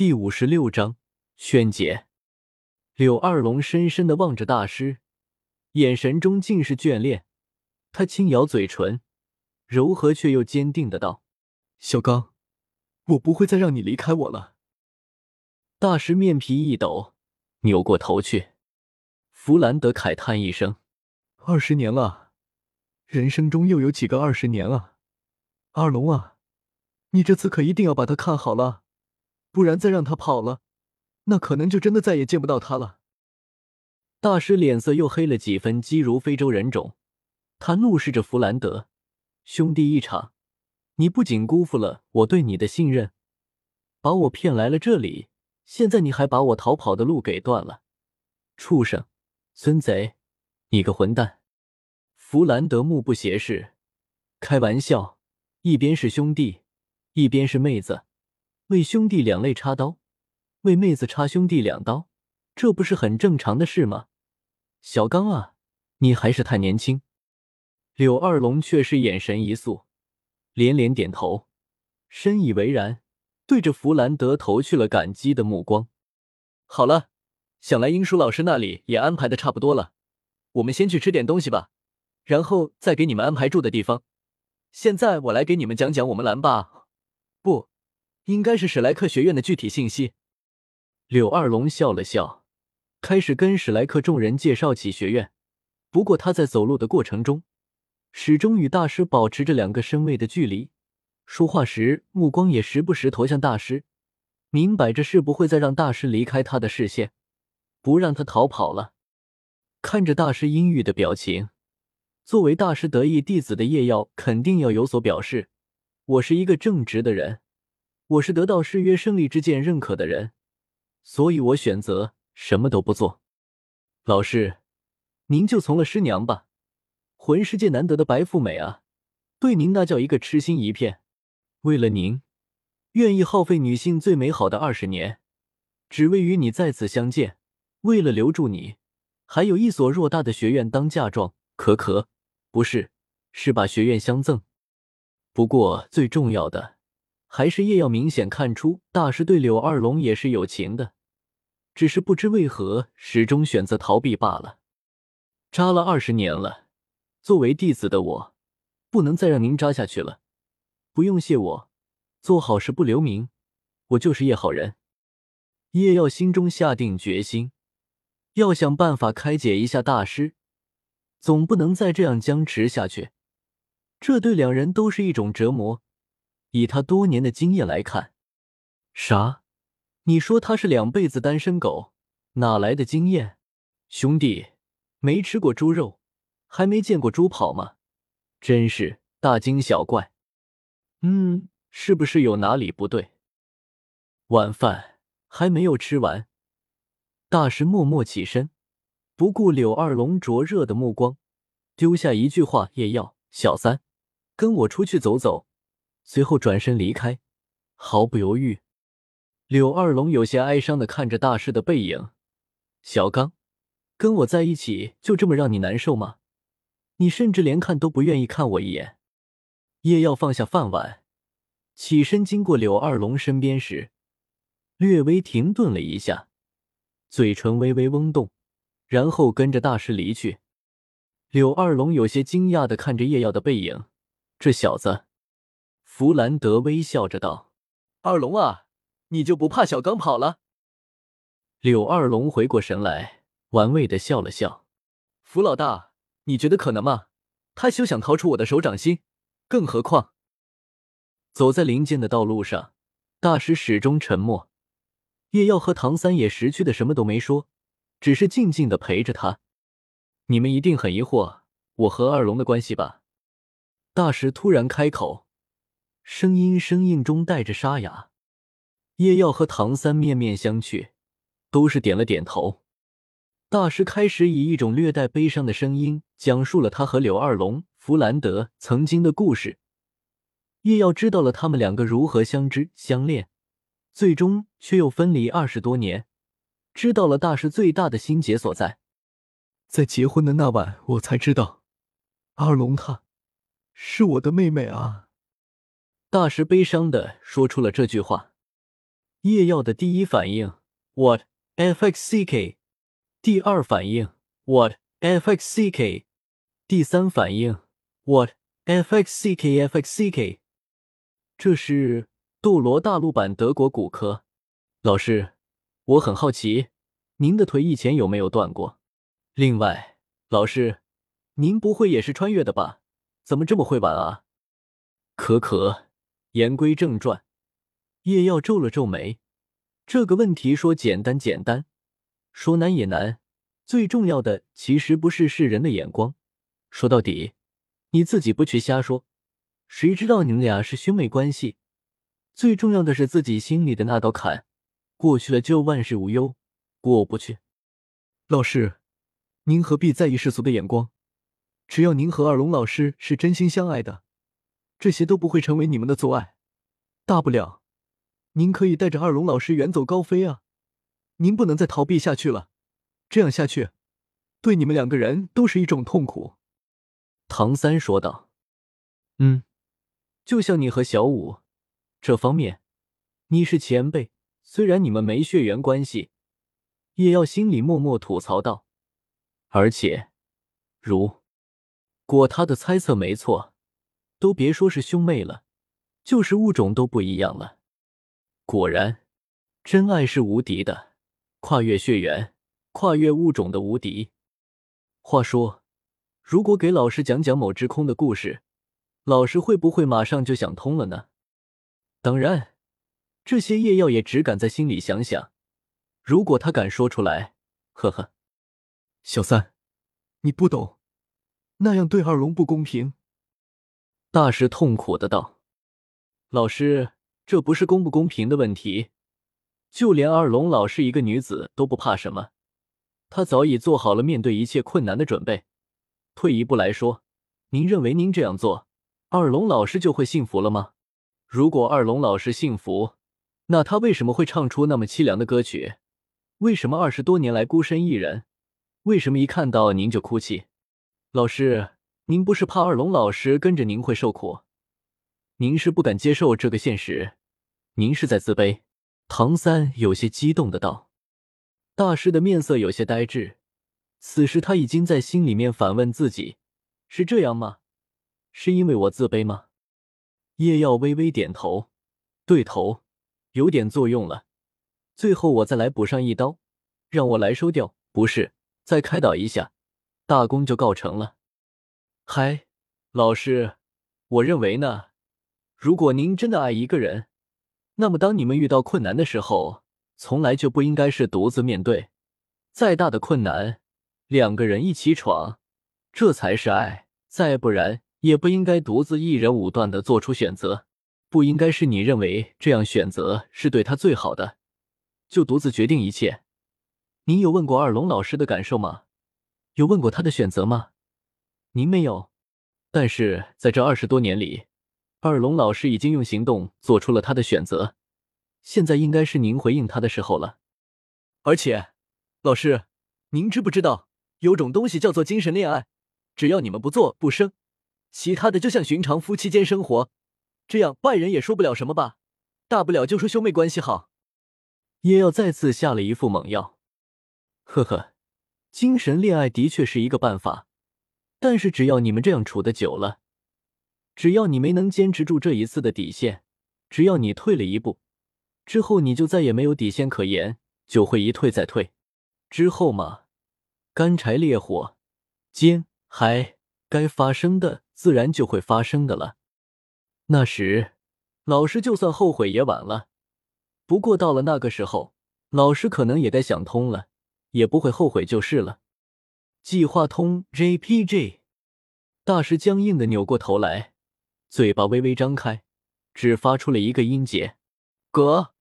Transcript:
第五十六章宣解。柳二龙深深的望着大师，眼神中尽是眷恋。他轻咬嘴唇，柔和却又坚定的道：“小刚，我不会再让你离开我了。”大师面皮一抖，扭过头去。弗兰德慨叹一声：“二十年了，人生中又有几个二十年啊？二龙啊，你这次可一定要把他看好了，不然再让他跑了，那可能就真的再也见不到他了。”大师脸色又黑了几分，肌如非洲人种。他怒视着弗兰德：“兄弟一场，你不仅辜负了我对你的信任，把我骗来了这里，现在你还把我逃跑的路给断了，畜生！”孙贼，你个混蛋！弗兰德目不斜视，开玩笑，一边是兄弟，一边是妹子，为兄弟两肋插刀，为妹子插兄弟两刀，这不是很正常的事吗？小刚啊，你还是太年轻。柳二龙却是眼神一肃，连连点头，深以为然，对着弗兰德投去了感激的目光。好了。想来英叔老师那里也安排的差不多了，我们先去吃点东西吧，然后再给你们安排住的地方。现在我来给你们讲讲我们蓝霸，不，应该是史莱克学院的具体信息。柳二龙笑了笑，开始跟史莱克众人介绍起学院。不过他在走路的过程中，始终与大师保持着两个身位的距离，说话时目光也时不时投向大师，明摆着是不会再让大师离开他的视线。不让他逃跑了。看着大师阴郁的表情，作为大师得意弟子的叶耀肯定要有所表示。我是一个正直的人，我是得到誓约胜利之剑认可的人，所以我选择什么都不做。老师，您就从了师娘吧。魂世界难得的白富美啊，对您那叫一个痴心一片。为了您，愿意耗费女性最美好的二十年，只为与你再次相见。为了留住你，还有一所偌大的学院当嫁妆，可可，不是，是把学院相赠。不过最重要的，还是叶耀明显看出大师对柳二龙也是有情的，只是不知为何始终选择逃避罢了。扎了二十年了，作为弟子的我，不能再让您扎下去了。不用谢我，做好事不留名，我就是叶好人。叶耀心中下定决心。要想办法开解一下大师，总不能再这样僵持下去，这对两人都是一种折磨。以他多年的经验来看，啥？你说他是两辈子单身狗，哪来的经验？兄弟，没吃过猪肉，还没见过猪跑吗？真是大惊小怪。嗯，是不是有哪里不对？晚饭还没有吃完。大师默默起身，不顾柳二龙灼热的目光，丢下一句话：“也要，小三，跟我出去走走。”随后转身离开，毫不犹豫。柳二龙有些哀伤的看着大师的背影：“小刚，跟我在一起就这么让你难受吗？你甚至连看都不愿意看我一眼。”叶耀放下饭碗，起身经过柳二龙身边时，略微停顿了一下。嘴唇微微嗡动，然后跟着大师离去。柳二龙有些惊讶的看着叶耀的背影，这小子。弗兰德微笑着道：“二龙啊，你就不怕小刚跑了？”柳二龙回过神来，玩味的笑了笑：“弗老大，你觉得可能吗？他休想逃出我的手掌心，更何况……”走在林间的道路上，大师始终沉默。叶耀和唐三也识趣的什么都没说，只是静静的陪着他。你们一定很疑惑我和二龙的关系吧？大师突然开口，声音生硬中带着沙哑。叶耀和唐三面面相觑，都是点了点头。大师开始以一种略带悲伤的声音讲述了他和柳二龙、弗兰德曾经的故事。叶耀知道了他们两个如何相知相恋。最终却又分离二十多年，知道了大师最大的心结所在。在结婚的那晚，我才知道，二龙她，是我的妹妹啊！大师悲伤的说出了这句话。叶耀的第一反应，what fxck；第二反应，what fxck；第三反应，what fxck fxck。这是斗罗大陆版德国骨科。老师，我很好奇，您的腿以前有没有断过？另外，老师，您不会也是穿越的吧？怎么这么会玩啊？可可，言归正传，叶耀皱了皱眉。这个问题说简单简单，说难也难。最重要的其实不是世人的眼光，说到底，你自己不去瞎说，谁知道你们俩是兄妹关系？最重要的是自己心里的那道坎，过去了就万事无忧；过不去，老师，您何必在意世俗的眼光？只要您和二龙老师是真心相爱的，这些都不会成为你们的阻碍。大不了，您可以带着二龙老师远走高飞啊！您不能再逃避下去了，这样下去，对你们两个人都是一种痛苦。”唐三说道。“嗯，就像你和小五这方面，你是前辈，虽然你们没血缘关系，也要心里默默吐槽道。而且，如……”果他的猜测没错，都别说是兄妹了，就是物种都不一样了。果然，真爱是无敌的，跨越血缘，跨越物种的无敌。话说，如果给老师讲讲某只空的故事，老师会不会马上就想通了呢？当然，这些夜耀也只敢在心里想想。如果他敢说出来，呵呵，小三，你不懂。那样对二龙不公平。大师痛苦的道：“老师，这不是公不公平的问题，就连二龙老师一个女子都不怕什么，她早已做好了面对一切困难的准备。退一步来说，您认为您这样做，二龙老师就会幸福了吗？如果二龙老师幸福，那他为什么会唱出那么凄凉的歌曲？为什么二十多年来孤身一人？为什么一看到您就哭泣？”老师，您不是怕二龙老师跟着您会受苦，您是不敢接受这个现实，您是在自卑。唐三有些激动的道。大师的面色有些呆滞，此时他已经在心里面反问自己：是这样吗？是因为我自卑吗？叶耀微微点头，对头，有点作用了。最后我再来补上一刀，让我来收掉，不是，再开导一下。大功就告成了。嗨，老师，我认为呢，如果您真的爱一个人，那么当你们遇到困难的时候，从来就不应该是独自面对。再大的困难，两个人一起闯，这才是爱。再不然，也不应该独自一人武断的做出选择。不应该是你认为这样选择是对他最好的，就独自决定一切。您有问过二龙老师的感受吗？有问过他的选择吗？您没有，但是在这二十多年里，二龙老师已经用行动做出了他的选择。现在应该是您回应他的时候了。而且，老师，您知不知道有种东西叫做精神恋爱？只要你们不做不生，其他的就像寻常夫妻间生活，这样外人也说不了什么吧？大不了就说兄妹关系好。叶耀再次下了一副猛药。呵呵。精神恋爱的确是一个办法，但是只要你们这样处的久了，只要你没能坚持住这一次的底线，只要你退了一步，之后你就再也没有底线可言，就会一退再退。之后嘛，干柴烈火，煎还该发生的自然就会发生的了。那时，老师就算后悔也晚了。不过到了那个时候，老师可能也该想通了。也不会后悔就是了。计划通 JPG，大师僵硬的扭过头来，嘴巴微微张开，只发出了一个音节：“哥。”